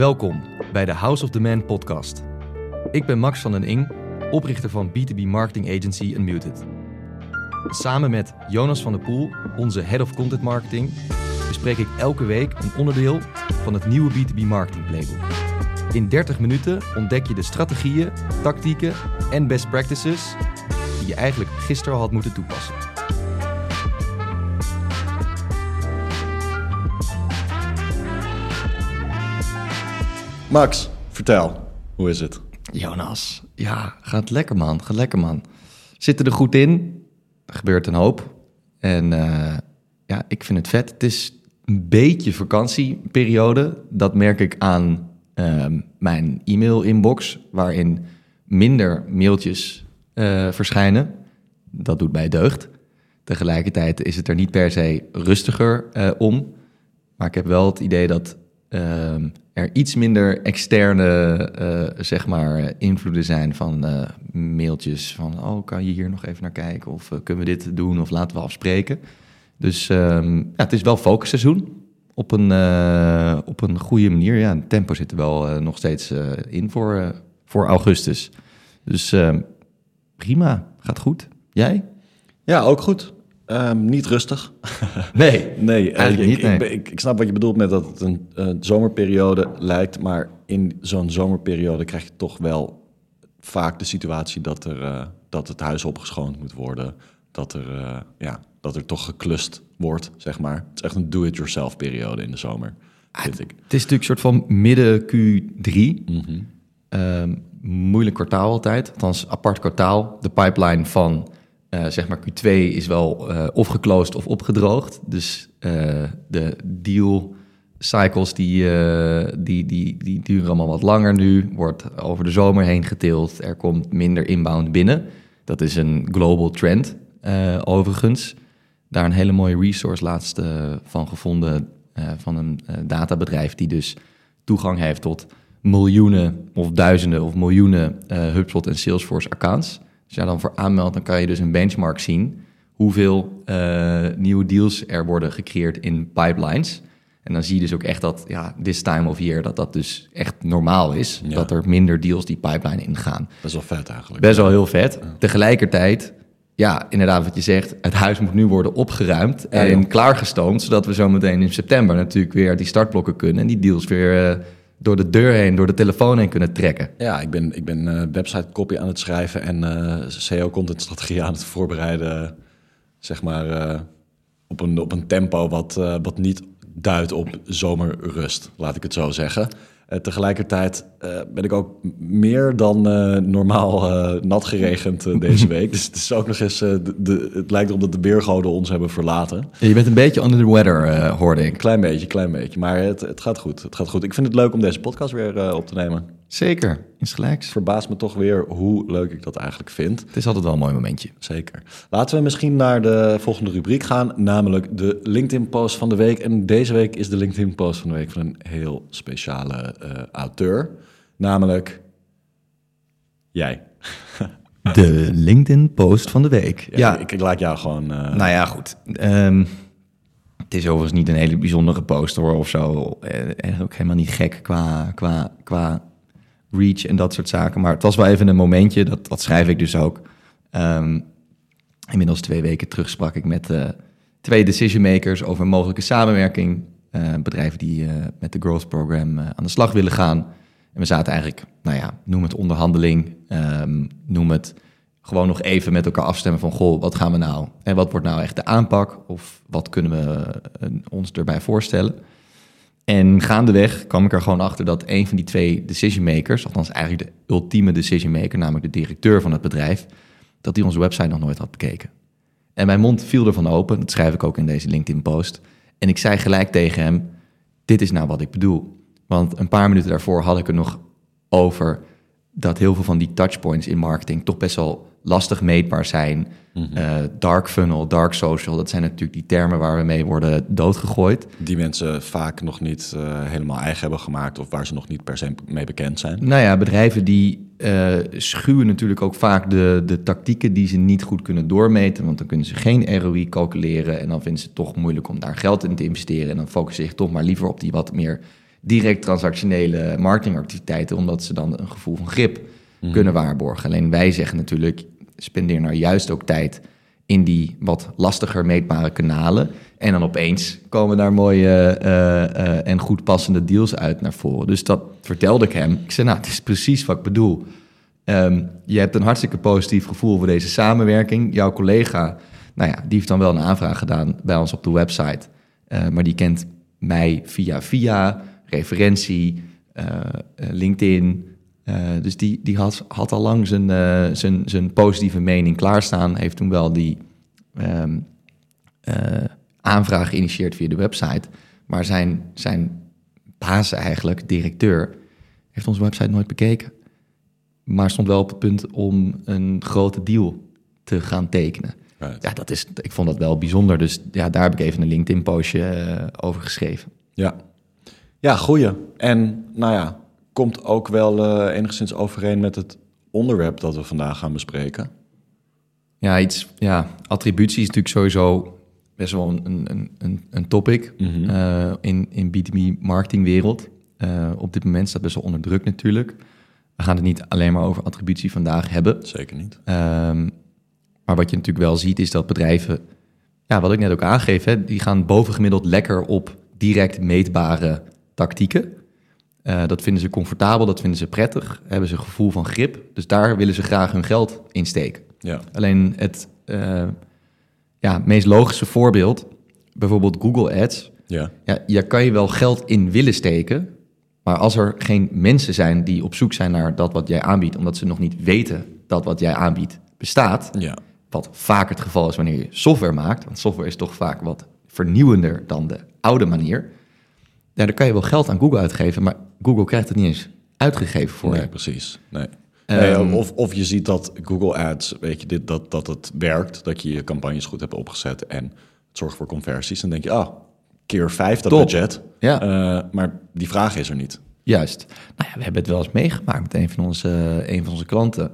Welkom bij de House of the Man podcast. Ik ben Max van den Ing, oprichter van B2B marketing agency Unmuted. Samen met Jonas van der Poel, onze head of content marketing, bespreek ik elke week een onderdeel van het nieuwe B2B marketing playbook. In 30 minuten ontdek je de strategieën, tactieken en best practices die je eigenlijk gisteren al had moeten toepassen. Max, vertel. Hoe is het? Jonas, ja, gaat lekker man, gaat lekker man. Zitten er goed in, er gebeurt een hoop. En uh, ja, ik vind het vet. Het is een beetje vakantieperiode. Dat merk ik aan uh, mijn e-mail-inbox, waarin minder mailtjes uh, verschijnen. Dat doet mij deugd. Tegelijkertijd is het er niet per se rustiger uh, om. Maar ik heb wel het idee dat ehm, er iets minder externe uh, zeg maar, invloeden zijn van uh, mailtjes van oh, kan je hier nog even naar kijken of uh, kunnen we dit doen of laten we afspreken. Dus um, ja, het is wel focusseizoen op een, op een goede manier. Ja, het tempo zit er wel nog steeds in voor, voor augustus. Dus ehm, prima, gaat goed. Jij? Ja, ook goed. Um, niet rustig. Nee, nee, eigenlijk ik, niet. Ik, nee. ik, ik, snap wat je bedoelt met dat het een uh, zomerperiode lijkt, maar in zo'n zomerperiode krijg je toch wel vaak de situatie dat, er, uh, dat het huis opgeschoond moet worden, dat er, uh, ja, dat er toch geklust wordt, zeg maar. Het is echt een do-it-yourself periode in de zomer, vind het, ik. Het is natuurlijk een soort van midden Q3. Mm -hmm. um, moeilijk kwartaal altijd, althans apart kwartaal. De pipeline van uh, zeg maar Q2 is wel uh, of geclosed of opgedroogd. Dus uh, de deal cycles die, die, die, die duren allemaal wat langer nu. Wordt over de zomer heen getild. Er komt minder inbound binnen. Dat is een global trend overigens. Daar een hele mooie resource laatst van gevonden van een databedrijf die dus toegang heeft tot miljoenen of duizenden of miljoenen HubSpot en Salesforce accounts. Als je dan voor aanmeldt, dan kan je dus een benchmark zien hoeveel uh, nieuwe deals er worden gecreëerd in pipelines. En dan zie je dus ook echt dat, ja, this time of year, dat dat dus echt normaal is. Ja. Dat er minder deals die pipeline ingaan. Best wel vet eigenlijk. Best wel heel vet. Ja. Tegelijkertijd, ja, inderdaad wat je zegt, het huis moet nu worden opgeruimd en ja, klaargestoomd, zodat we zo meteen in september natuurlijk weer die startblokken kunnen en die deals weer... Uh, door de deur heen, door de telefoon heen kunnen trekken. Ja, ik ben, ik ben uh, website copy aan het schrijven en uh, SEO content strategie aan het voorbereiden. Zeg maar uh, op, een, op een tempo wat, wat niet duidt op zomerrust, laat ik het zo zeggen. Uh, tegelijkertijd uh, ben ik ook meer dan uh, normaal nat geregend deze week. Dus het is ook nog eens. De, de, het lijkt erop dat de beergoden ons hebben verlaten. Je bent een beetje under the weather, hoorde ik. Klein beetje, klein beetje. Maar het, het, gaat goed. Het gaat goed. Ik vind het leuk om deze podcast weer op te nemen. Zeker, insgelijks. Verbaast me toch weer hoe leuk ik dat eigenlijk vind. Het is altijd wel een mooi momentje. Zeker. Laten we misschien naar de volgende rubriek gaan, namelijk de LinkedIn-post van de week. En deze week is de LinkedIn-post van de week van een heel speciale uh, auteur, namelijk jij. De LinkedIn-post van de week. Ja, ja. Ik, ik, laat jou gewoon... Uh... Nou ja, goed. Um, het is overigens niet een hele bijzondere post hoor, of zo. En ook helemaal niet gek qua, qua, qua reach en dat soort zaken. Maar het was wel even een momentje, dat, schrijf ik dus ook. Um, inmiddels twee weken terug sprak ik met uh, twee decision makers over mogelijke samenwerking. Uh, bedrijven die uh, met de Growth Program aan de slag willen gaan. En we zaten eigenlijk, nou ja, noem het onderhandeling, um, noem het gewoon nog even met elkaar afstemmen van, goh, wat gaan we nou? En wat wordt nou echt de aanpak? Of wat kunnen we ons erbij voorstellen? En gaandeweg kwam ik er gewoon achter dat een van die twee decision makers, althans eigenlijk de ultieme decision maker, namelijk de directeur van het bedrijf, dat hij onze website nog nooit had bekeken. En mijn mond viel ervan open, dat schrijf ik ook in deze LinkedIn-post. En ik zei gelijk tegen hem: Dit is nou wat ik bedoel. Want een paar minuten daarvoor had ik er nog over dat heel veel van die touchpoints in marketing toch best wel lastig meetbaar zijn. Mm-hmm. Uh, dark funnel, dark social, dat zijn natuurlijk die termen waar we mee worden doodgegooid. Die mensen vaak nog niet uh, helemaal eigen hebben gemaakt of waar ze nog niet per se mee bekend zijn. Nou ja, bedrijven die uh, schuwen natuurlijk ook vaak de, de tactieken die ze niet goed kunnen doormeten, want dan kunnen ze geen ROI calculeren en dan vinden ze het toch moeilijk om daar geld in te investeren en dan focussen ze zich toch maar liever op die wat meer direct transactionele marketingactiviteiten, omdat ze dan een gevoel van grip kunnen waarborgen. Alleen wij zeggen natuurlijk, spendeer nou juist ook tijd in die wat lastiger meetbare kanalen. En dan opeens komen daar mooie eh, eh, en goed passende deals uit naar voren. Dus dat vertelde ik hem. Ik zei, nou, het is precies wat ik bedoel. Ehm, je hebt een hartstikke positief gevoel voor deze samenwerking. Jouw collega, nou ja, die heeft dan wel een aanvraag gedaan bij ons op de website. Eh, maar die kent mij via via, referentie, LinkedIn. Eh, dus die, die had, had al lang zijn, eh, zijn, zijn positieve mening klaarstaan. Heeft toen wel die eh, aanvraag geïnitieerd via de website. Maar zijn, zijn baas eigenlijk, directeur, heeft onze website nooit bekeken. Maar stond wel op het punt om een grote deal te gaan tekenen. Right. Ja, dat is, ik vond dat wel bijzonder. Dus ja, daar heb ik even een LinkedIn-postje over geschreven. Ja. Ja, goeie. En nou ja, komt ook wel eh, enigszins overeen met het onderwerp dat we vandaag gaan bespreken. Ja, iets, ja, attributie is natuurlijk sowieso best wel een, een, een, een topic Mhm. eh, in, in B2B-marketingwereld. Eh, op dit moment staat best wel onder druk natuurlijk. We gaan het niet alleen maar over attributie vandaag hebben. Zeker niet. Ehm, maar wat je natuurlijk wel ziet is dat bedrijven, ja, wat ik net ook aangeef, hè, die gaan bovengemiddeld lekker op direct meetbare tactieken. Eh, dat vinden ze comfortabel, dat vinden ze prettig, hebben ze een gevoel van grip. Dus daar willen ze graag hun geld in steken. Ja. Alleen het eh, ja, meest logische voorbeeld, bijvoorbeeld Google Ads. Ja. Ja, je kan je wel geld in willen steken, maar als er geen mensen zijn die op zoek zijn naar dat wat jij aanbiedt, omdat ze nog niet weten dat wat jij aanbiedt bestaat, Ja. wat vaak het geval is wanneer je software maakt, want software is toch vaak wat vernieuwender dan de oude manier. Ja, dan kan je wel geld aan Google uitgeven, maar Google krijgt het niet eens uitgegeven voor Nee, je. precies. Nee. Ehm, Nee, of, of je ziet dat Google Ads, weet je, dit, dat, dat het werkt, dat je je campagnes goed hebt opgezet en het zorgt voor conversies. Dan denk je, ah, keer vijf dat Top. budget. Ja. Eh, maar die vraag is er niet. Juist. Nou ja, we hebben het wel eens meegemaakt met een van onze, een van onze klanten.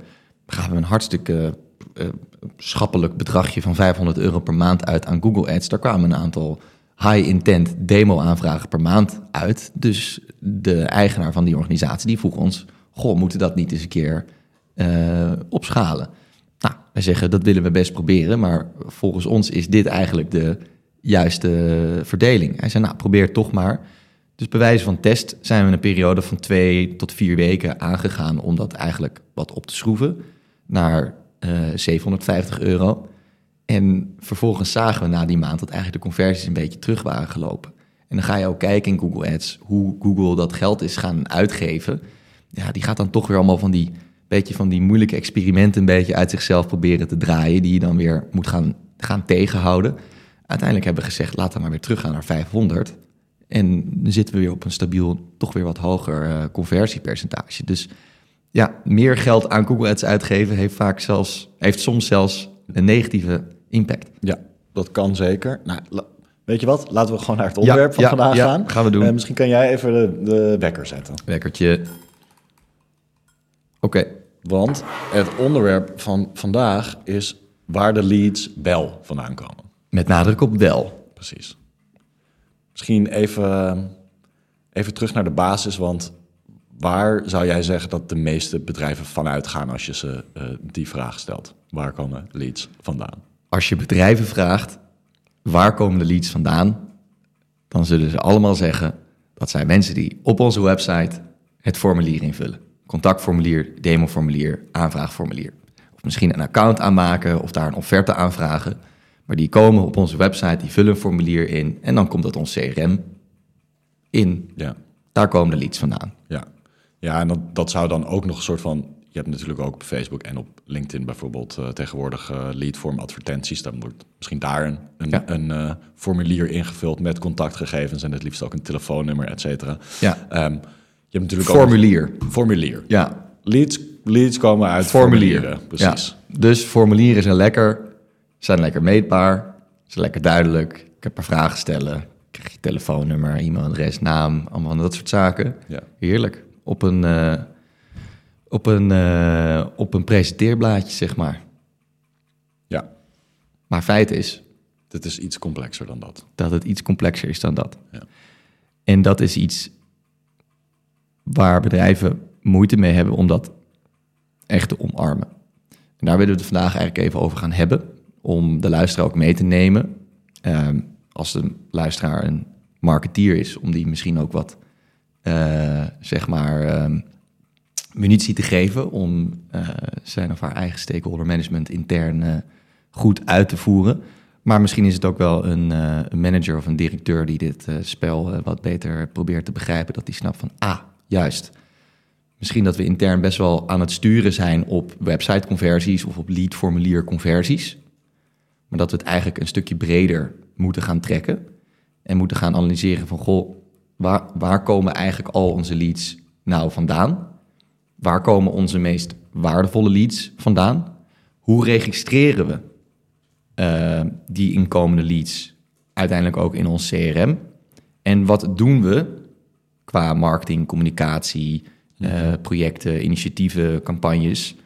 Gaven we een hartstikke eh, schappelijk bedragje van 500 euro per maand uit aan Google Ads. Daar kwamen een aantal high-intent demo-aanvragen per maand uit. Dus de eigenaar van die organisatie die vroeg ons... Goh, moeten dat niet eens een keer eh, opschalen? Nou, wij zeggen dat willen we best proberen, maar volgens ons is dit eigenlijk de juiste verdeling. Hij zei, nou, probeer toch maar. Dus bij wijze van test zijn we een periode van twee tot vier weken aangegaan om dat eigenlijk wat op te schroeven naar eh 750 euro. En vervolgens zagen we na die maand dat eigenlijk de conversies een beetje terug waren gelopen. En dan ga je ook kijken in Google Ads hoe Google dat geld is gaan uitgeven. Ja, die gaat dan toch weer allemaal van die beetje van die moeilijke experimenten een beetje uit zichzelf proberen te draaien, die je dan weer moet gaan, gaan tegenhouden. Uiteindelijk hebben we gezegd, laten we maar weer teruggaan naar 500. En dan zitten we weer op een stabiel, toch weer wat hoger eh, conversiepercentage. Dus ja, meer geld aan Google Ads uitgeven heeft vaak zelfs, heeft soms zelfs een negatieve impact. Ja, dat kan zeker. Nou, weet je wat? Laten we gewoon naar het onderwerp van ja, vandaag ja, gaan. gaan we doen. Eh, misschien kan jij even de, de wekker zetten. Wekkertje. Oké, Want het onderwerp van vandaag is waar de leads wel vandaan komen. met nadruk op wel. Precies. Misschien even, even terug naar de basis, want waar zou jij zeggen dat de meeste bedrijven vanuit gaan als je ze eh, die vraag stelt? Waar komen leads vandaan? Als je bedrijven vraagt, waar komen de leads vandaan? Dan zullen ze allemaal zeggen, dat zijn mensen die op onze website het formulier invullen. Contactformulier, demoformulier, aanvraagformulier. Of misschien een account aanmaken of daar een offerte aanvragen. Maar die komen op onze website, die vullen een formulier in en dan komt dat ons CRM in. Ja, Daar komen de leads vandaan. ja. ja en dat, dat zou dan ook nog een soort van... Je hebt natuurlijk ook op Facebook en op LinkedIn bijvoorbeeld eh, tegenwoordig eh leadform advertenties. Dan wordt misschien daar een, een, Ja. een eh, formulier ingevuld met contactgegevens en het liefst ook een telefoonnummer, et cetera. Ja, Ehm, je hebt natuurlijk formulier. formulier. Ja, Leads, leads komen uit formulier. formulieren. Precies. Ja. Dus formulieren zijn lekker, zijn lekker meetbaar, zijn lekker duidelijk. Ik heb een vragen stellen, krijg je telefoonnummer, e-mailadres, naam, allemaal van dat soort zaken. Ja. Heerlijk. Op een, op een, eh, op een presenteerblaadje, zeg maar. ja, Maar feit is dit is iets complexer dan dat. dat het iets complexer is dan dat. Ja. En dat is iets waar bedrijven moeite mee hebben om dat echt te omarmen. En daar willen we het vandaag eigenlijk even over gaan hebben, om de luisteraar ook mee te nemen. Ehm, als de luisteraar een marketeer is, om die misschien ook wat, eh, zeg maar, ehm, munitie te geven om eh, zijn of haar eigen stakeholder management intern eh, goed uit te voeren. Maar misschien is het ook wel een, eh, manager of een directeur die dit spel wat beter probeert te begrijpen. Dat die snapt van, ah, juist. Misschien dat we intern best wel aan het sturen zijn op website-conversies of op lead-formulier-conversies. Maar dat we het eigenlijk een stukje breder moeten gaan trekken. En moeten gaan analyseren van, goh, waar, waar komen eigenlijk al onze leads nou vandaan? Waar komen onze meest waardevolle leads vandaan? Hoe registreren we eh, die inkomende leads uiteindelijk ook in ons CRM? En wat doen we qua marketing, communicatie, eh, projecten, initiatieven, campagnes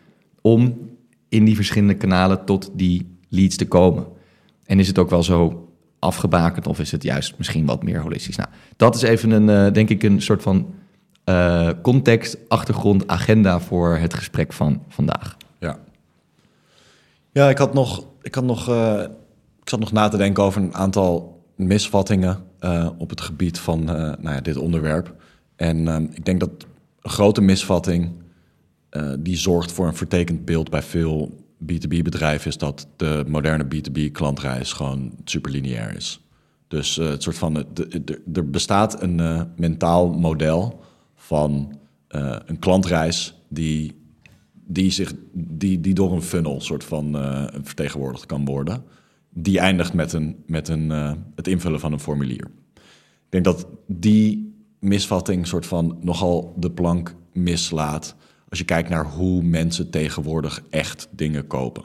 om in die verschillende kanalen tot die leads te komen? En is het ook wel zo afgebakend of is het juist misschien wat meer holistisch? Nou, dat is even een, eh, denk ik, een soort van eh, context, achtergrond, agenda voor het gesprek van vandaag. Ja. Ja, ik had nog, ik had nog, eh, ik zat nog na te denken over een aantal misvattingen eh, op het gebied van nou ja, dit onderwerp. En ik denk dat een grote misvatting die zorgt voor een vertekend beeld bij veel B2B-bedrijven is dat de moderne B2B-klantreis gewoon superlineair is. Dus eh, het soort van, er bestaat een mentaal model van eh, een klantreis die die, zich, die, die door een funnel soort van eh, vertegenwoordigd kan worden. Die eindigt met, een, met een, eh, het invullen van een formulier. Ik denk dat die misvatting soort van nogal de plank mislaat... als je kijkt naar hoe mensen tegenwoordig echt dingen kopen.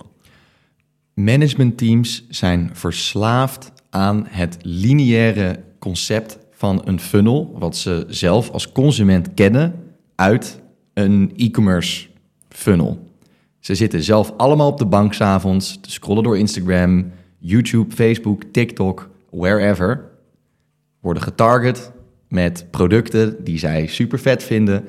Managementteams zijn verslaafd aan het lineaire concept van een funnel, wat ze zelf als consument kennen uit een e-commerce funnel. Ze zitten zelf allemaal op de bank s'avonds te scrollen door Instagram, YouTube, Facebook, TikTok, wherever. Worden getarget met producten die zij super vet vinden.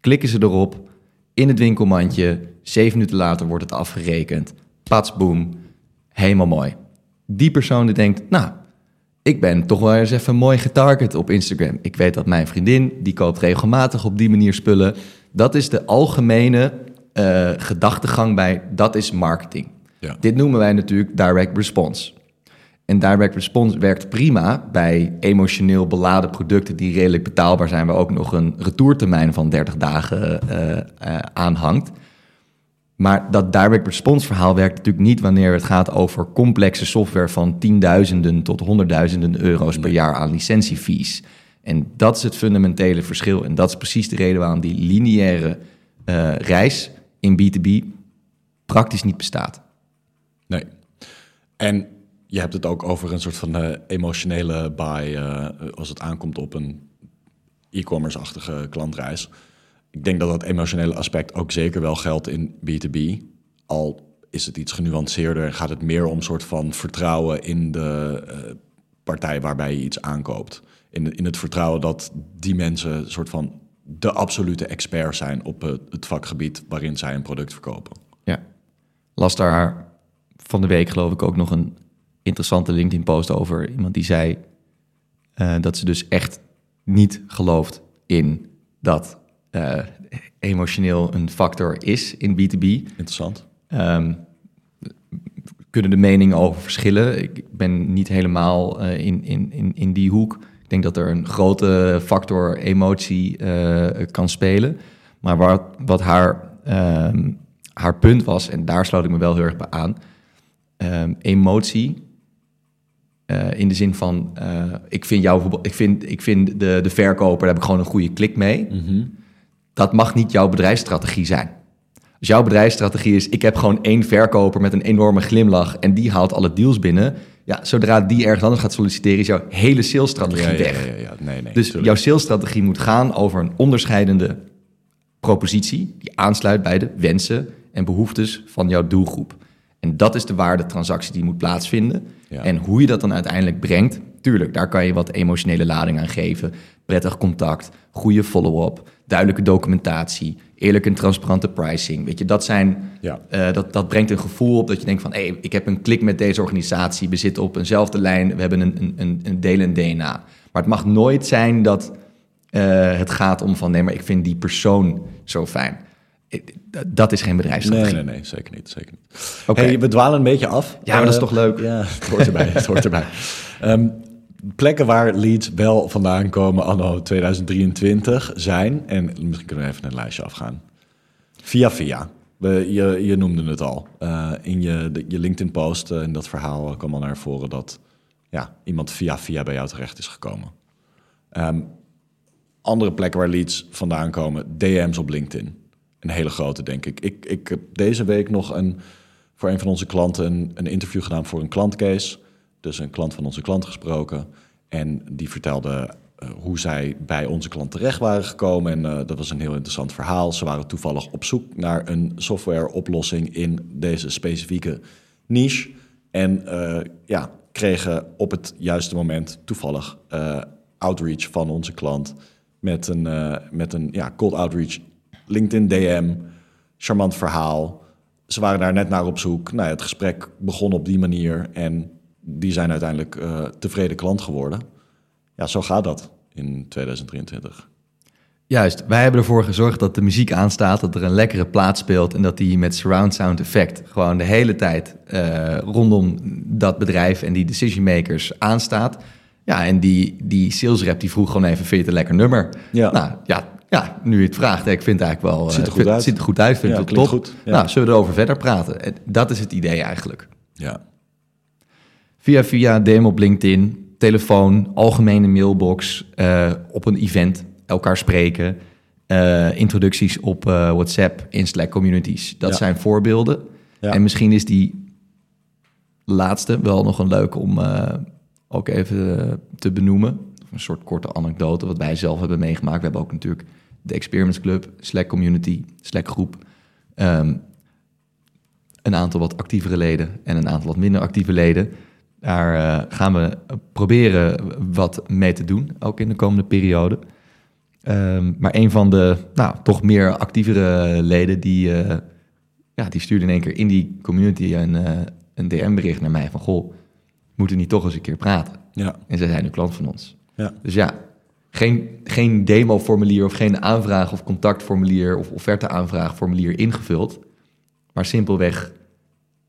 Klikken ze erop in het winkelmandje. Zeven minuten later wordt het afgerekend. Pats, boom. Helemaal mooi. Die persoon die denkt, nou, ik ben toch wel eens even mooi getarget op Instagram. Ik weet dat mijn vriendin, die koopt regelmatig op die manier spullen. Dat is de algemene eh, gedachtegang bij, dat is marketing. Ja. Dit noemen wij natuurlijk direct response. En direct response werkt prima bij emotioneel beladen producten die redelijk betaalbaar zijn, waar ook nog een retourtermijn van 30 dagen eh, eh, aan hangt. Maar dat direct response verhaal werkt natuurlijk niet wanneer het gaat over complexe software van tienduizenden tot honderdduizenden euro's per jaar aan licentiefees. En dat is het fundamentele verschil. En dat is precies de reden waarom die lineaire eh, reis in B2B praktisch niet bestaat. Nee. En je hebt het ook over een soort van eh, emotionele buy eh, als het aankomt op een e-commerce-achtige klantreis. Ik denk dat dat emotionele aspect ook zeker wel geldt in B2B. Al is het iets genuanceerder en gaat het meer om soort van vertrouwen in de eh, partij waarbij je iets aankoopt. In, in het vertrouwen dat die mensen soort van de absolute expert zijn op het, het vakgebied waarin zij een product verkopen. Ja. Las daar van de week geloof ik ook nog een interessante LinkedIn-post over. Iemand die zei eh, dat ze dus echt niet gelooft in dat eh, emotioneel een factor is in B2B. Interessant. Ehm, kunnen de meningen over verschillen. Ik ben niet helemaal eh, in, in, in, in die hoek. Ik denk dat er een grote factor emotie eh, kan spelen. Maar wat, wat haar, ehm, haar punt was, en daar sloot ik me wel heel erg bij aan. ehm, emotie in de zin van, ik vind jou, bijvoorbeeld- ik vind, ik vind de, de verkoper, daar heb ik gewoon een goede klik mee. Dat mag niet jouw bedrijfsstrategie zijn. Als jouw bedrijfsstrategie is, ik heb gewoon één verkoper met een enorme glimlach en die haalt alle deals binnen. Ja, zodra die ergens anders gaat solliciteren, is jouw hele salesstrategie Ja, weg. ja, ja, ja. Nee, nee, dus tuurlijk. jouw salesstrategie moet gaan over een onderscheidende propositie die aansluit bij de wensen en behoeftes van jouw doelgroep. En dat is de waardetransactie die moet plaatsvinden. En hoe je dat dan uiteindelijk brengt, tuurlijk daar kan je wat emotionele lading aan geven. Prettig contact, goede follow-up, duidelijke documentatie, eerlijke en transparante pricing. Weet je, dat, zijn, Ja. eh, dat, dat brengt een gevoel op dat je denkt van... hé, ik heb een klik met deze organisatie, we zitten op eenzelfde lijn... we hebben een, een, een, delend DNA. Maar het mag nooit zijn dat eh, het gaat om van... nee, maar ik vind die persoon zo fijn. Ik- Dat is geen Nee, bedrijfsstrategie. nee, nee, zeker niet. Zeker niet. Oké. Hey, we dwalen een beetje af. Ja, maar dat is Eh, toch leuk? Ja, het hoort erbij. het hoort erbij. Ehm, plekken waar leads wel vandaan komen anno 2023 zijn... en misschien kunnen we even een lijstje afgaan. Via via. Je, je noemde het al. Eh, in je, de- je LinkedIn-post, eh, in dat verhaal kwam al naar voren... dat ja, iemand via via bij jou terecht is gekomen. Ehm, andere plekken waar leads vandaan komen, DM's op LinkedIn. Een hele grote, denk ik. Ik, ik heb deze week nog een, voor een van onze klanten een, een interview gedaan voor een klantcase. Dus een klant van onze klant gesproken. En die vertelde eh, hoe zij bij onze klant terecht waren gekomen. En eh, dat was een heel interessant verhaal. Ze waren toevallig op zoek naar een softwareoplossing in deze specifieke niche. En eh, ja, kregen op het juiste moment toevallig outreach van onze klant met een, met een ja, cold outreach, LinkedIn DM, charmant verhaal. Ze waren daar net naar op zoek. Nou, het gesprek begon op die manier en die zijn uiteindelijk eh, tevreden klant geworden. Ja, zo gaat dat in 2023. Juist, wij hebben ervoor gezorgd dat de muziek aanstaat, dat er een lekkere plaat speelt en dat die met surround sound effect gewoon de hele tijd eh, rondom dat bedrijf en die decision makers aanstaat. Ja, en die, die sales rep die vroeg gewoon even, vind je het een lekker nummer? Ja. Nou ja, ja nu je het vraagt, ik vind het eigenlijk wel... Het ziet er eh, goed vind- uit. ziet er goed uit, vind Ja, het top. goed, ja. Nou, zullen we erover verder praten? En Dat is het idee eigenlijk. Ja, Via via, DM op LinkedIn, telefoon, algemene mailbox, eh, op een event, elkaar spreken, eh, introducties op eh, WhatsApp, in Slack communities. Dat Ja. zijn voorbeelden. Ja. En misschien is die laatste wel nog een leuke om ook even te benoemen. Een soort korte anekdote wat wij zelf hebben meegemaakt. We hebben ook natuurlijk de Experiments Club, Slack community, Slack groep. Ehm, een aantal wat actievere leden en een aantal wat minder actieve leden. Daar eh, gaan we proberen wat mee te doen, ook in de komende periode. Ehm, maar een van de nou, toch meer actievere leden, die, eh, ja, die stuurde in één keer in die community een, eh, een DM-bericht naar mij van... goh, moeten we niet toch eens een keer praten? ja, En zij zijn nu klant van ons. ja. Dus ja, geen, geen demo-formulier of geen aanvraag of contactformulier of offerte-aanvraagformulier ingevuld, maar simpelweg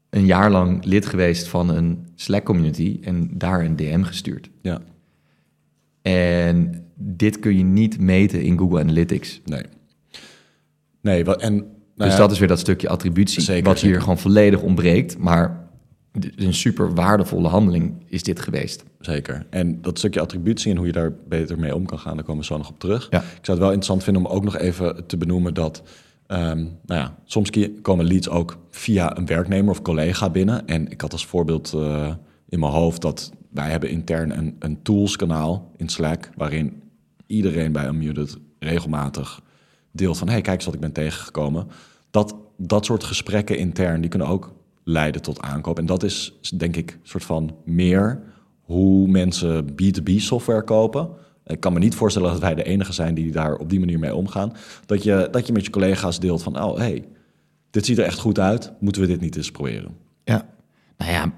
een jaar lang lid geweest van een Slack-community en daar een DM gestuurd. ja. En dit kun je niet meten in Google Analytics. Nee. Nee, wat, en... nou dus ja, dat is weer dat stukje attributie, Zeker, wat hier zeker. gewoon volledig ontbreekt. Maar een super waardevolle handeling is dit geweest. Zeker. En dat stukje attributie en hoe je daar beter mee om kan gaan, daar komen we zo nog op terug. Ja. Ik zou het wel interessant vinden om ook nog even te benoemen dat, ehm, nou ja, soms komen leads ook via een werknemer of collega binnen. En ik had als voorbeeld eh, in mijn hoofd dat wij hebben intern een, een toolskanaal in Slack, waarin iedereen bij Unmuted regelmatig deelt van, hey, kijk eens wat ik ben tegengekomen. Dat, dat soort gesprekken intern, die kunnen ook leiden tot aankoop. En dat is, denk ik, soort van meer hoe mensen B2B software kopen. Ik kan me niet voorstellen dat wij de enige zijn die daar op die manier mee omgaan. Dat je, dat je met je collega's deelt van, oh, hey, dit ziet er echt goed uit. Moeten we dit niet eens proberen? Ja, nou ja,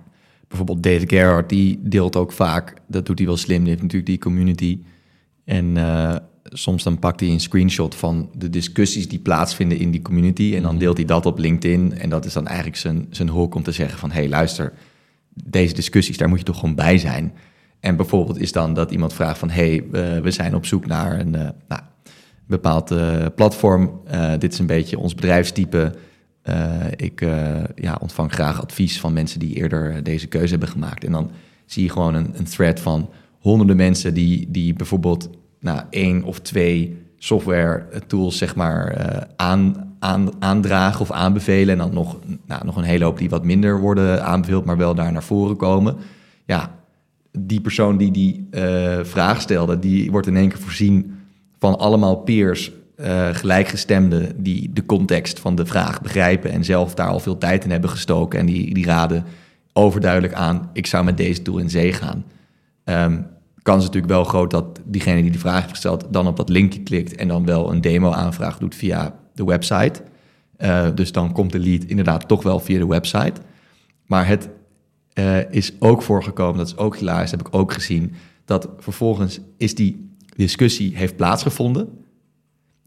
bijvoorbeeld David Gerhardt, die deelt ook vaak, dat doet hij wel slim, die heeft natuurlijk die community. En eh, soms dan pakt hij een screenshot van de discussies die plaatsvinden in die community en dan deelt hij dat op LinkedIn. En dat is dan eigenlijk zijn, zijn hoek om te zeggen van, hé hey, luister, deze discussies, daar moet je toch gewoon bij zijn. En bijvoorbeeld is dan dat iemand vraagt van, hey, eh, we zijn op zoek naar een eh, nou, bepaald eh, platform. Dit is een beetje ons bedrijfstype. Ik ja, ontvang graag advies van mensen die eerder deze keuze hebben gemaakt. En dan zie je gewoon een, een thread van honderden mensen die, die bijvoorbeeld nou, één of twee software tools zeg maar, aan, aan, aandragen of aanbevelen. En dan nog, nou, nog een hele hoop die wat minder worden aanbeveeld, maar wel daar naar voren komen. Ja, die persoon die die eh, vraag stelde, die wordt in één keer voorzien van allemaal peers, eh, gelijkgestemden, die de context van de vraag begrijpen en zelf daar al veel tijd in hebben gestoken. En die, die raden overduidelijk aan, ik zou met deze tool in zee gaan. Ehm, kans is natuurlijk wel groot dat diegene die de vraag heeft gesteld dan op dat linkje klikt en dan wel een demo-aanvraag doet via de website. Uh, dus dan komt de lead inderdaad toch wel via de website. Maar het uh, is ook voorgekomen, dat is ook hilarisch, heb ik ook gezien, dat vervolgens is die discussie heeft plaatsgevonden.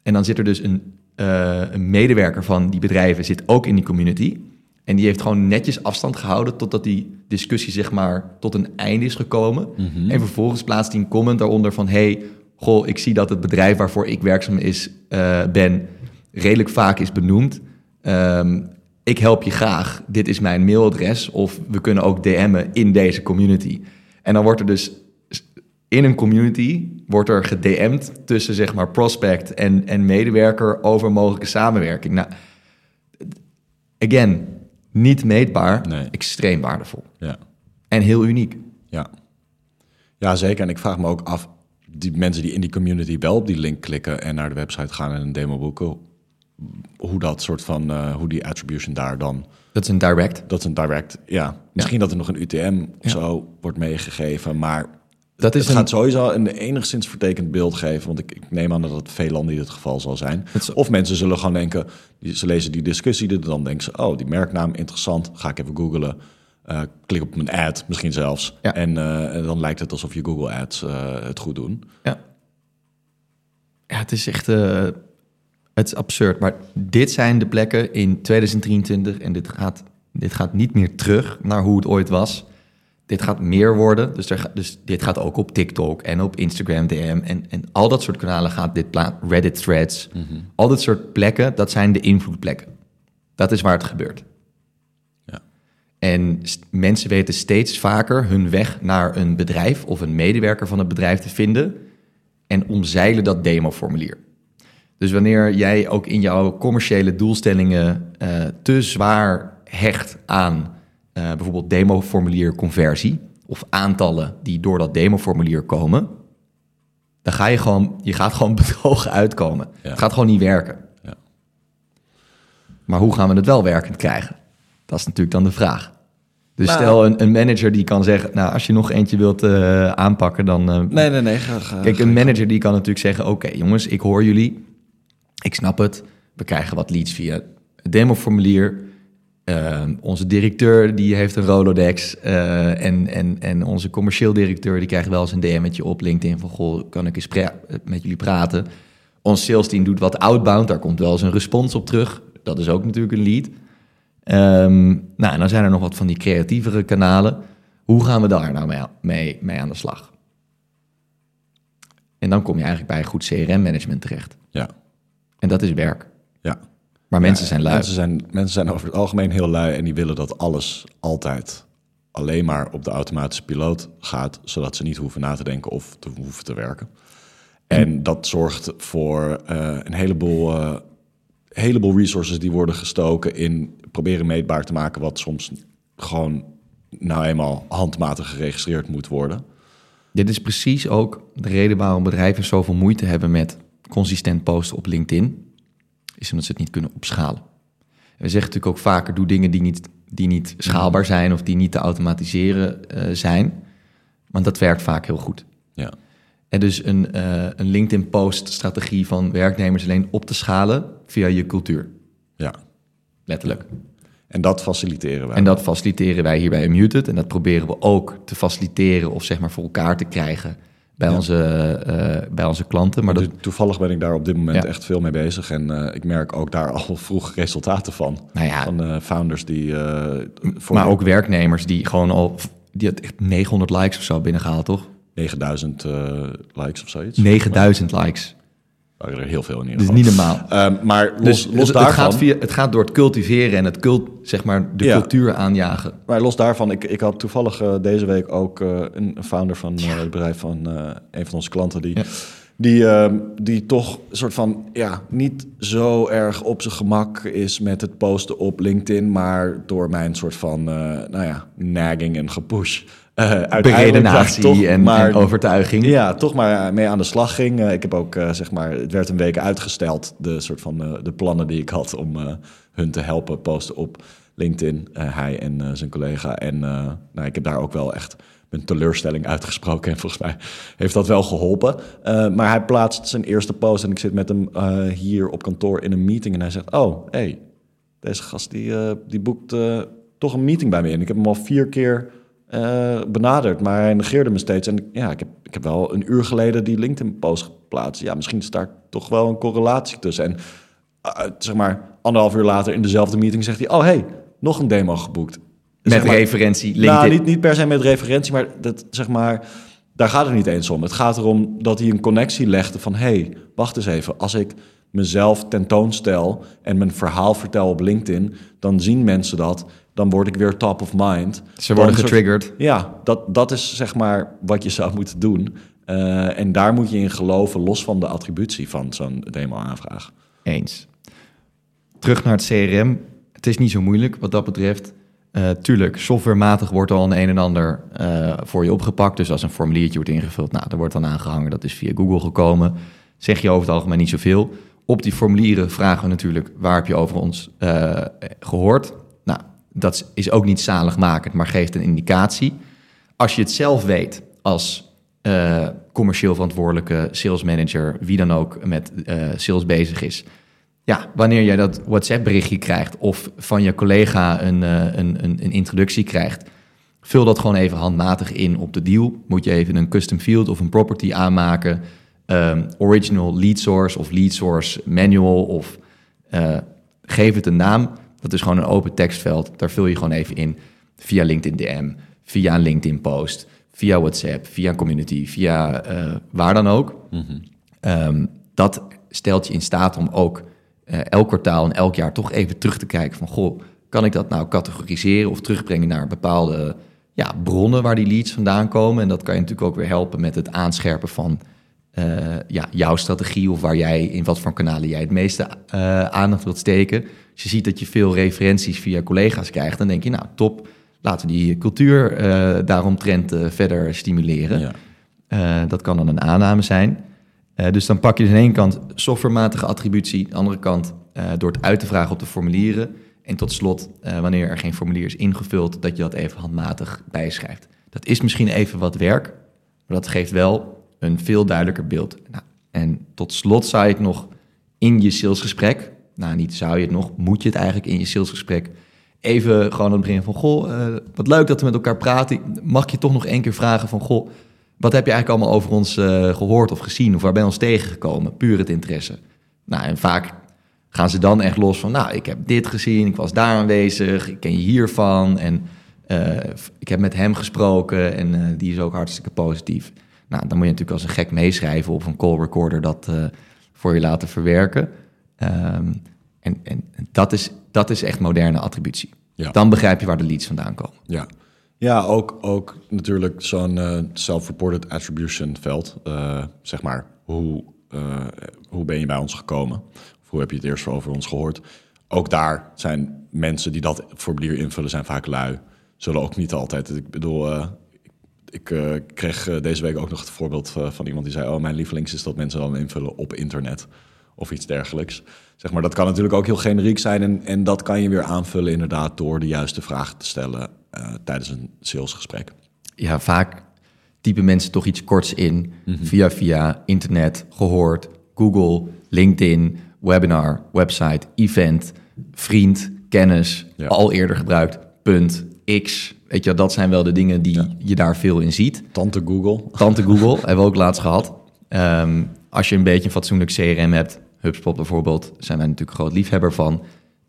En dan zit er dus een, uh, een medewerker van die bedrijven zit ook in die community. En die heeft gewoon netjes afstand gehouden totdat die discussie zeg maar tot een einde is gekomen. Mhm. En vervolgens plaatst hij een comment daaronder van... hey, goh, ik zie dat het bedrijf waarvoor ik werkzaam is, uh, ben redelijk vaak is benoemd. Um, ik help je graag, dit is mijn mailadres... of we kunnen ook DM'en in deze community. En dan wordt er dus in een community wordt er gedM'd tussen zeg maar prospect en, en medewerker over mogelijke samenwerking. Nou, again, niet meetbaar, Nee. extreem waardevol. Ja. En heel uniek. Ja. ja, zeker. En ik vraag me ook af, die mensen die in die community wel op die link klikken en naar de website gaan en een demo boeken, hoe dat soort van, eh, hoe die attribution daar dan, Dat is een direct. dat is een direct, ja. Misschien dat er nog een UTM of zo wordt meegegeven, maar Dat is het een, gaat sowieso een enigszins vertekend beeld geven, want ik, ik neem aan dat het veel landen dit geval zal zijn. Het is- Of mensen zullen gewoon denken, ze lezen die discussie, dan denken ze, oh, die merknaam interessant, ga ik even googlen. Eh, klik op mijn ad, misschien zelfs. Ja. En eh, dan lijkt het alsof je Google Ads het goed doen. ja. ja, het is echt het is absurd. Maar dit zijn de plekken in 2023 en dit gaat, dit gaat niet meer terug naar hoe het ooit was. Dit gaat meer worden. Dus, er, dus dit gaat ook op TikTok en op Instagram DM. En, en al dat soort kanalen gaat dit pla- Reddit threads. Al dit soort plekken, dat zijn de invloedplekken. Dat is waar het gebeurt. Ja. En mensen weten steeds vaker hun weg naar een bedrijf of een medewerker van het bedrijf te vinden en omzeilen dat demoformulier. Dus wanneer jij ook in jouw commerciële doelstellingen eh, te zwaar hecht aan eh, bijvoorbeeld demoformulier conversie of aantallen die door dat demoformulier komen, dan ga je gewoon, je gaat gewoon bedrogen uitkomen. Ja. Het gaat gewoon niet werken. Ja. Maar hoe gaan we het wel werkend krijgen? Dat is natuurlijk dan de vraag. Dus Nou- stel een, een manager die kan zeggen, nou als je nog eentje wilt eh, aanpakken, dan eh, Nee, nee, nee. Ga, ga, Kijk, ga- een manager die kan natuurlijk zeggen: Oké, jongens, ik hoor jullie. Ik snap het. We krijgen wat leads via het demoformulier. Ehm, onze directeur die heeft een Rolodex. eh, en, en, en onze commercieel directeur die krijgt wel eens een DM'tje op LinkedIn van... Goh, kan ik eens pra- met jullie praten? Ons sales team doet wat outbound. Daar komt wel eens een respons op terug. Dat is ook natuurlijk een lead. Ehm, nou, en dan zijn er nog wat van die creatievere kanalen. Hoe gaan we daar nou mee, mee, mee aan de slag? En dan kom je eigenlijk bij goed CRM-management terecht. Ja, En dat is werk. ja. Maar mensen Ja, zijn lui. Mensen zijn, mensen zijn over het algemeen heel lui en die willen dat alles altijd alleen maar op de automatische piloot gaat, zodat ze niet hoeven na te denken of te hoeven te werken. En dat zorgt voor eh, een heleboel, eh, heleboel resources die worden gestoken in proberen meetbaar te maken wat soms gewoon nou eenmaal handmatig geregistreerd moet worden. Dit is precies ook de reden waarom bedrijven zoveel moeite hebben met consistent posten op LinkedIn. Is omdat ze het niet kunnen opschalen. En we zeggen natuurlijk ook vaker, doe dingen die niet, die niet schaalbaar zijn of die niet te automatiseren eh, zijn. Want dat werkt vaak heel goed. Ja, En dus een, eh, een LinkedIn-post-strategie van werknemers alleen op te schalen via je cultuur. ja. Letterlijk. En dat faciliteren wij. En dat faciliteren wij hier bij Unmuted. En dat proberen we ook te faciliteren of zeg maar voor elkaar te krijgen bij, Ja. onze, eh, bij onze klanten. Maar dat, To- Toevallig ben ik daar op dit moment Ja. echt veel mee bezig. En eh, ik merk ook daar al vroeg resultaten van. nou ja, Van eh, founders die... voor maar ook werknemers die gewoon al... Die had echt 900 likes of zo binnengehaald, toch? 9000 eh, likes of zoiets. 9000 likes. Er heel veel in ieder geval. niet normaal. Ehm, maar los, Dus los het, het, daarvan... gaat via, het gaat door het cultiveren en het cult, zeg maar, de Ja. cultuur aanjagen. Maar los daarvan, ik, ik had toevallig eh, deze week ook eh, een founder van eh, het bedrijf van een van onze klanten die, Ja. die, ehm, die toch een soort van ja, niet zo erg op zijn gemak is met het posten op LinkedIn, maar door mijn soort van nou ja, nagging en gepush. Uh, Beredenatie toch en, maar, en, overtuiging. Ja, toch maar mee aan de slag ging. Uh, ik heb ook, uh, zeg maar, het werd een week uitgesteld, de soort van de plannen die ik had om hun te helpen posten op LinkedIn, hij en zijn collega. En nou, ik heb daar ook wel echt hun teleurstelling uitgesproken. En volgens mij heeft dat wel geholpen. Maar hij plaatst zijn eerste post en ik zit met hem hier op kantoor in een meeting. En hij zegt, oh, hey, deze gast die, die boekt toch een meeting bij me in. Ik heb hem al vier keer benaderd, maar hij negeerde me steeds. En ja, ik heb, ik heb wel een uur geleden die LinkedIn-post geplaatst. Ja, misschien is daar toch wel een correlatie tussen. En zeg maar, anderhalf uur later in dezelfde meeting zegt hij... oh, hey, nog een demo geboekt. Met referentie LinkedIn. Nou, niet, niet per se met referentie, maar dat zeg maar, daar gaat het niet eens om. Het gaat erom dat hij een connectie legde van: hey, wacht eens even. Als ik mezelf tentoonstel en mijn verhaal vertel op LinkedIn, dan zien mensen dat. Dan word ik weer top of mind. Ze worden getriggerd. ja, dat, dat is zeg maar wat je zou moeten doen. Uh, en daar moet je in geloven, los van de attributie van zo'n demo-aanvraag. Eens. Terug naar het CRM. Het is niet zo moeilijk wat dat betreft. Uh, tuurlijk, softwarematig wordt al een een en ander uh, voor je opgepakt. Dus als een formuliertje wordt ingevuld, nou, dat wordt dan aangehangen. Dat is via Google gekomen. Zeg je over het algemeen niet zoveel. Op die formulieren vragen we natuurlijk, waar heb je over ons gehoord? Dat is ook niet zaligmakend, maar geeft een indicatie. Als je het zelf weet als commercieel verantwoordelijke sales manager, wie dan ook met sales bezig is ja, wanneer jij dat WhatsApp-berichtje krijgt of van je collega een, uh, een, een, een, introductie krijgt, vul dat gewoon even handmatig in op de deal. Moet je even een custom field of een property aanmaken, um, original lead source of lead source manual of geef het een naam. Dat is gewoon een open tekstveld. Daar vul je gewoon even in via LinkedIn DM, via een LinkedIn post, via WhatsApp, via community, via uh, waar dan ook. Mm -hmm. um, dat stelt je in staat om ook uh, elk kwartaal en elk jaar toch even terug te kijken van... goh, kan ik dat nou categoriseren of terugbrengen naar bepaalde ja, bronnen waar die leads vandaan komen? En dat kan je natuurlijk ook weer helpen met het aanscherpen van uh, ja, jouw strategie... of waar jij, in wat voor kanalen jij het meeste uh, aandacht wilt steken. Als je ziet dat je veel referenties via collega's krijgt... dan denk je, nou top, laten we die cultuur daaromtrent verder stimuleren. Ja. dat kan dan een aanname zijn... Uh, dus dan pak je dus aan de ene kant softwarematige attributie, aan de andere kant uh, door het uit te vragen op de formulieren. En tot slot, uh, wanneer er geen formulier is ingevuld, dat je dat even handmatig bijschrijft. Dat is misschien even wat werk, maar dat geeft wel een veel duidelijker beeld. Nou, en tot slot zou het nog in je salesgesprek, nou niet zou je het nog, moet je het eigenlijk in je salesgesprek even gewoon aan het begin van, goh, wat leuk dat we met elkaar praten. Mag je toch nog één keer vragen van, goh, wat heb je eigenlijk allemaal over ons uh, gehoord of gezien? Of waar ben je ons tegengekomen? Puur het interesse. Nou, en vaak gaan ze dan echt los van... nou, ik heb dit gezien, ik was daar aanwezig... ik ken je hiervan en uh, ik heb met hem gesproken... en die is ook hartstikke positief. Nou, dan moet je natuurlijk als een gek meeschrijven... op een call recorder dat voor je laten verwerken. Um, en en dat, is, dat is echt moderne attributie. Ja. Dan begrijp je waar de leads vandaan komen. Ja, ja, ook, ook natuurlijk zo'n uh, self-reported attribution veld. Uh, zeg maar, hoe, hoe ben je bij ons gekomen? Of hoe heb je het eerst over ons gehoord? Ook daar zijn mensen die dat formulier invullen, zijn vaak lui. Zullen ook niet altijd. Ik bedoel, ik kreeg deze week ook nog het voorbeeld van iemand die zei... oh, mijn lievelings is dat mensen dan invullen op internet of iets dergelijks. Zeg maar, dat kan natuurlijk ook heel generiek zijn... en, en dat kan je weer aanvullen inderdaad door de juiste vragen te stellen tijdens een salesgesprek? Ja, vaak typen mensen toch iets korts in mhm. via via internet, gehoord, Google, LinkedIn, webinar, website, event, vriend, kennis, al eerder gebruikt, punt, X. Weet je, dat zijn wel de dingen die je daar veel in ziet. Tante Google. Tante Google, hebben we ook laatst gehad. Um, als je een beetje een fatsoenlijk CRM hebt, HubSpot bijvoorbeeld, zijn wij natuurlijk groot liefhebber van.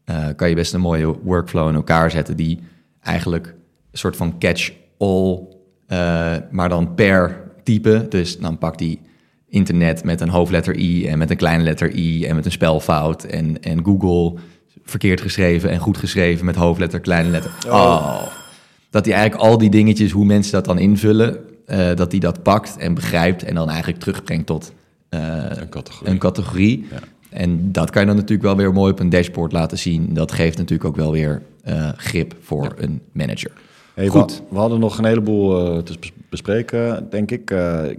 Uh, kan je best een mooie workflow in elkaar zetten die eigenlijk een soort van catch-all, uh, maar dan per type. Dus dan pakt hij internet met een hoofdletter I en met een kleine letter I en met een spelfout. En, en Google verkeerd geschreven en goed geschreven met hoofdletter, kleine letter. Oh. oh. Dat hij eigenlijk al die dingetjes, hoe mensen dat dan invullen, uh, dat hij dat pakt en begrijpt en dan eigenlijk terugbrengt tot uh, een categorie. Een categorie. Ja. En dat kan je dan natuurlijk wel weer mooi op een dashboard laten zien. Dat geeft natuurlijk ook wel weer uh, grip voor een manager. Hey, Goed. We, hadden nog een heleboel te bespreken, denk ik. De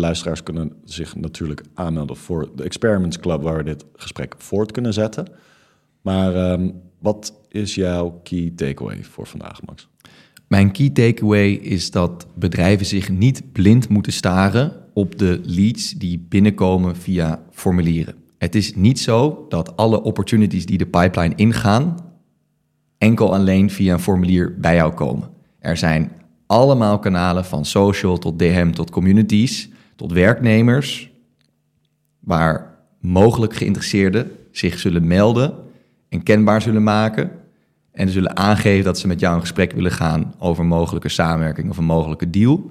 luisteraars kunnen zich natuurlijk aanmelden voor de Experiments Club, waar we dit gesprek voort kunnen zetten. Maar um, wat is jouw key takeaway voor vandaag, Max? Mijn key takeaway is dat bedrijven zich niet blind moeten staren op de leads die binnenkomen via formulieren. Het is niet zo dat alle opportunities die de pipeline ingaan, enkel alleen via een formulier bij jou komen. Er zijn allemaal kanalen van social tot DM tot communities tot werknemers waar mogelijk geïnteresseerden zich zullen melden en kenbaar zullen maken en zullen aangeven dat ze met jou in gesprek willen gaan over mogelijke samenwerking of een mogelijke deal.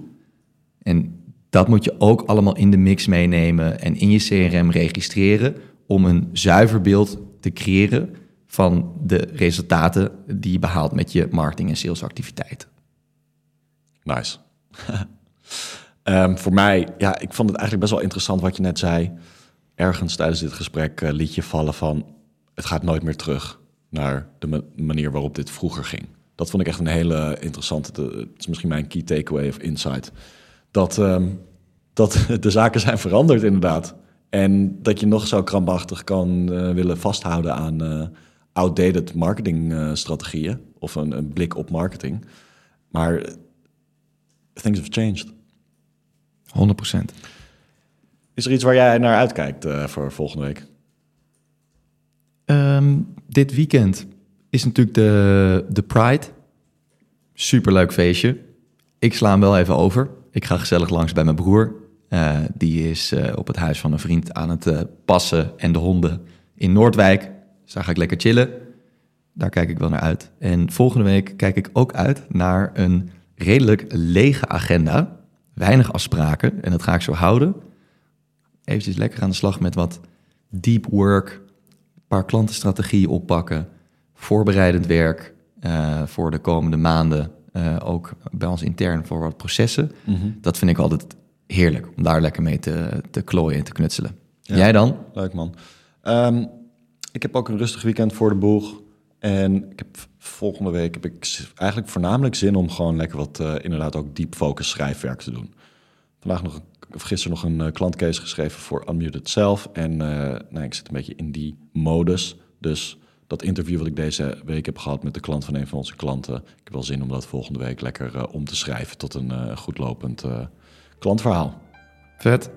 En dat moet je ook allemaal in de mix meenemen en in je CRM registreren om een zuiver beeld te creëren van de resultaten die je behaalt met je marketing- en salesactiviteiten. Nice. Ehm, voor mij, ja, ik vond het eigenlijk best wel interessant wat je net zei. Ergens tijdens dit gesprek uh, liet je vallen van... het gaat nooit meer terug naar de manier waarop dit vroeger ging. Dat vond ik echt een hele interessante... het is misschien mijn key takeaway of insight. Dat, um, dat de zaken zijn veranderd inderdaad. En dat je nog zo krampachtig kan uh, willen vasthouden aan uh, outdated marketingstrategieën... of een, een blik op marketing. Maar things have changed. 100%. Is er iets waar jij naar uitkijkt voor volgende week? Um, dit weekend is natuurlijk de, de Pride. Superleuk feestje. Ik sla hem wel even over. Ik ga gezellig langs bij mijn broer. Uh, die is uh, op het huis van een vriend aan het passen en de honden in Noordwijk. Dus daar ga ik lekker chillen. Daar kijk ik wel naar uit. En volgende week kijk ik ook uit naar een redelijk lege agenda. Weinig afspraken en dat ga ik zo houden. Eventjes lekker aan de slag met wat deep work, paar klantenstrategieën oppakken, voorbereidend werk uh, voor de komende maanden. Uh, ook bij ons intern voor wat processen. Mm -hmm. Dat vind ik altijd heerlijk om daar lekker mee te, te klooien en te knutselen. Ja, Jij dan? Leuk man. Um, ik heb ook een rustig weekend voor de boeg. En ik heb volgende week heb ik eigenlijk voornamelijk zin om gewoon lekker wat uh, inderdaad ook deep focus schrijfwerk te doen. Vandaag nog, of gisteren nog een uh, klantcase geschreven voor Unmuted zelf. En uh, nou, ik zit een beetje in die modus. Dus dat interview wat ik deze week heb gehad met de klant van een van onze klanten. Ik heb wel zin om dat volgende week lekker om te schrijven tot een goed lopend klantverhaal. Vet.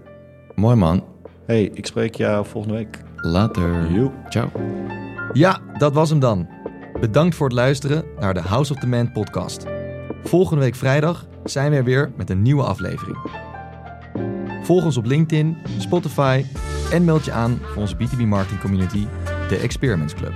Mooi man. Hey, ik spreek jou volgende week. Later. Joep. Ciao. Ja, dat was hem dan. Bedankt voor het luisteren naar de House of the Man podcast. Volgende week vrijdag zijn we er weer met een nieuwe aflevering. Volg ons op LinkedIn, Spotify en meld je aan voor onze B2B marketing community, de Experiments Club.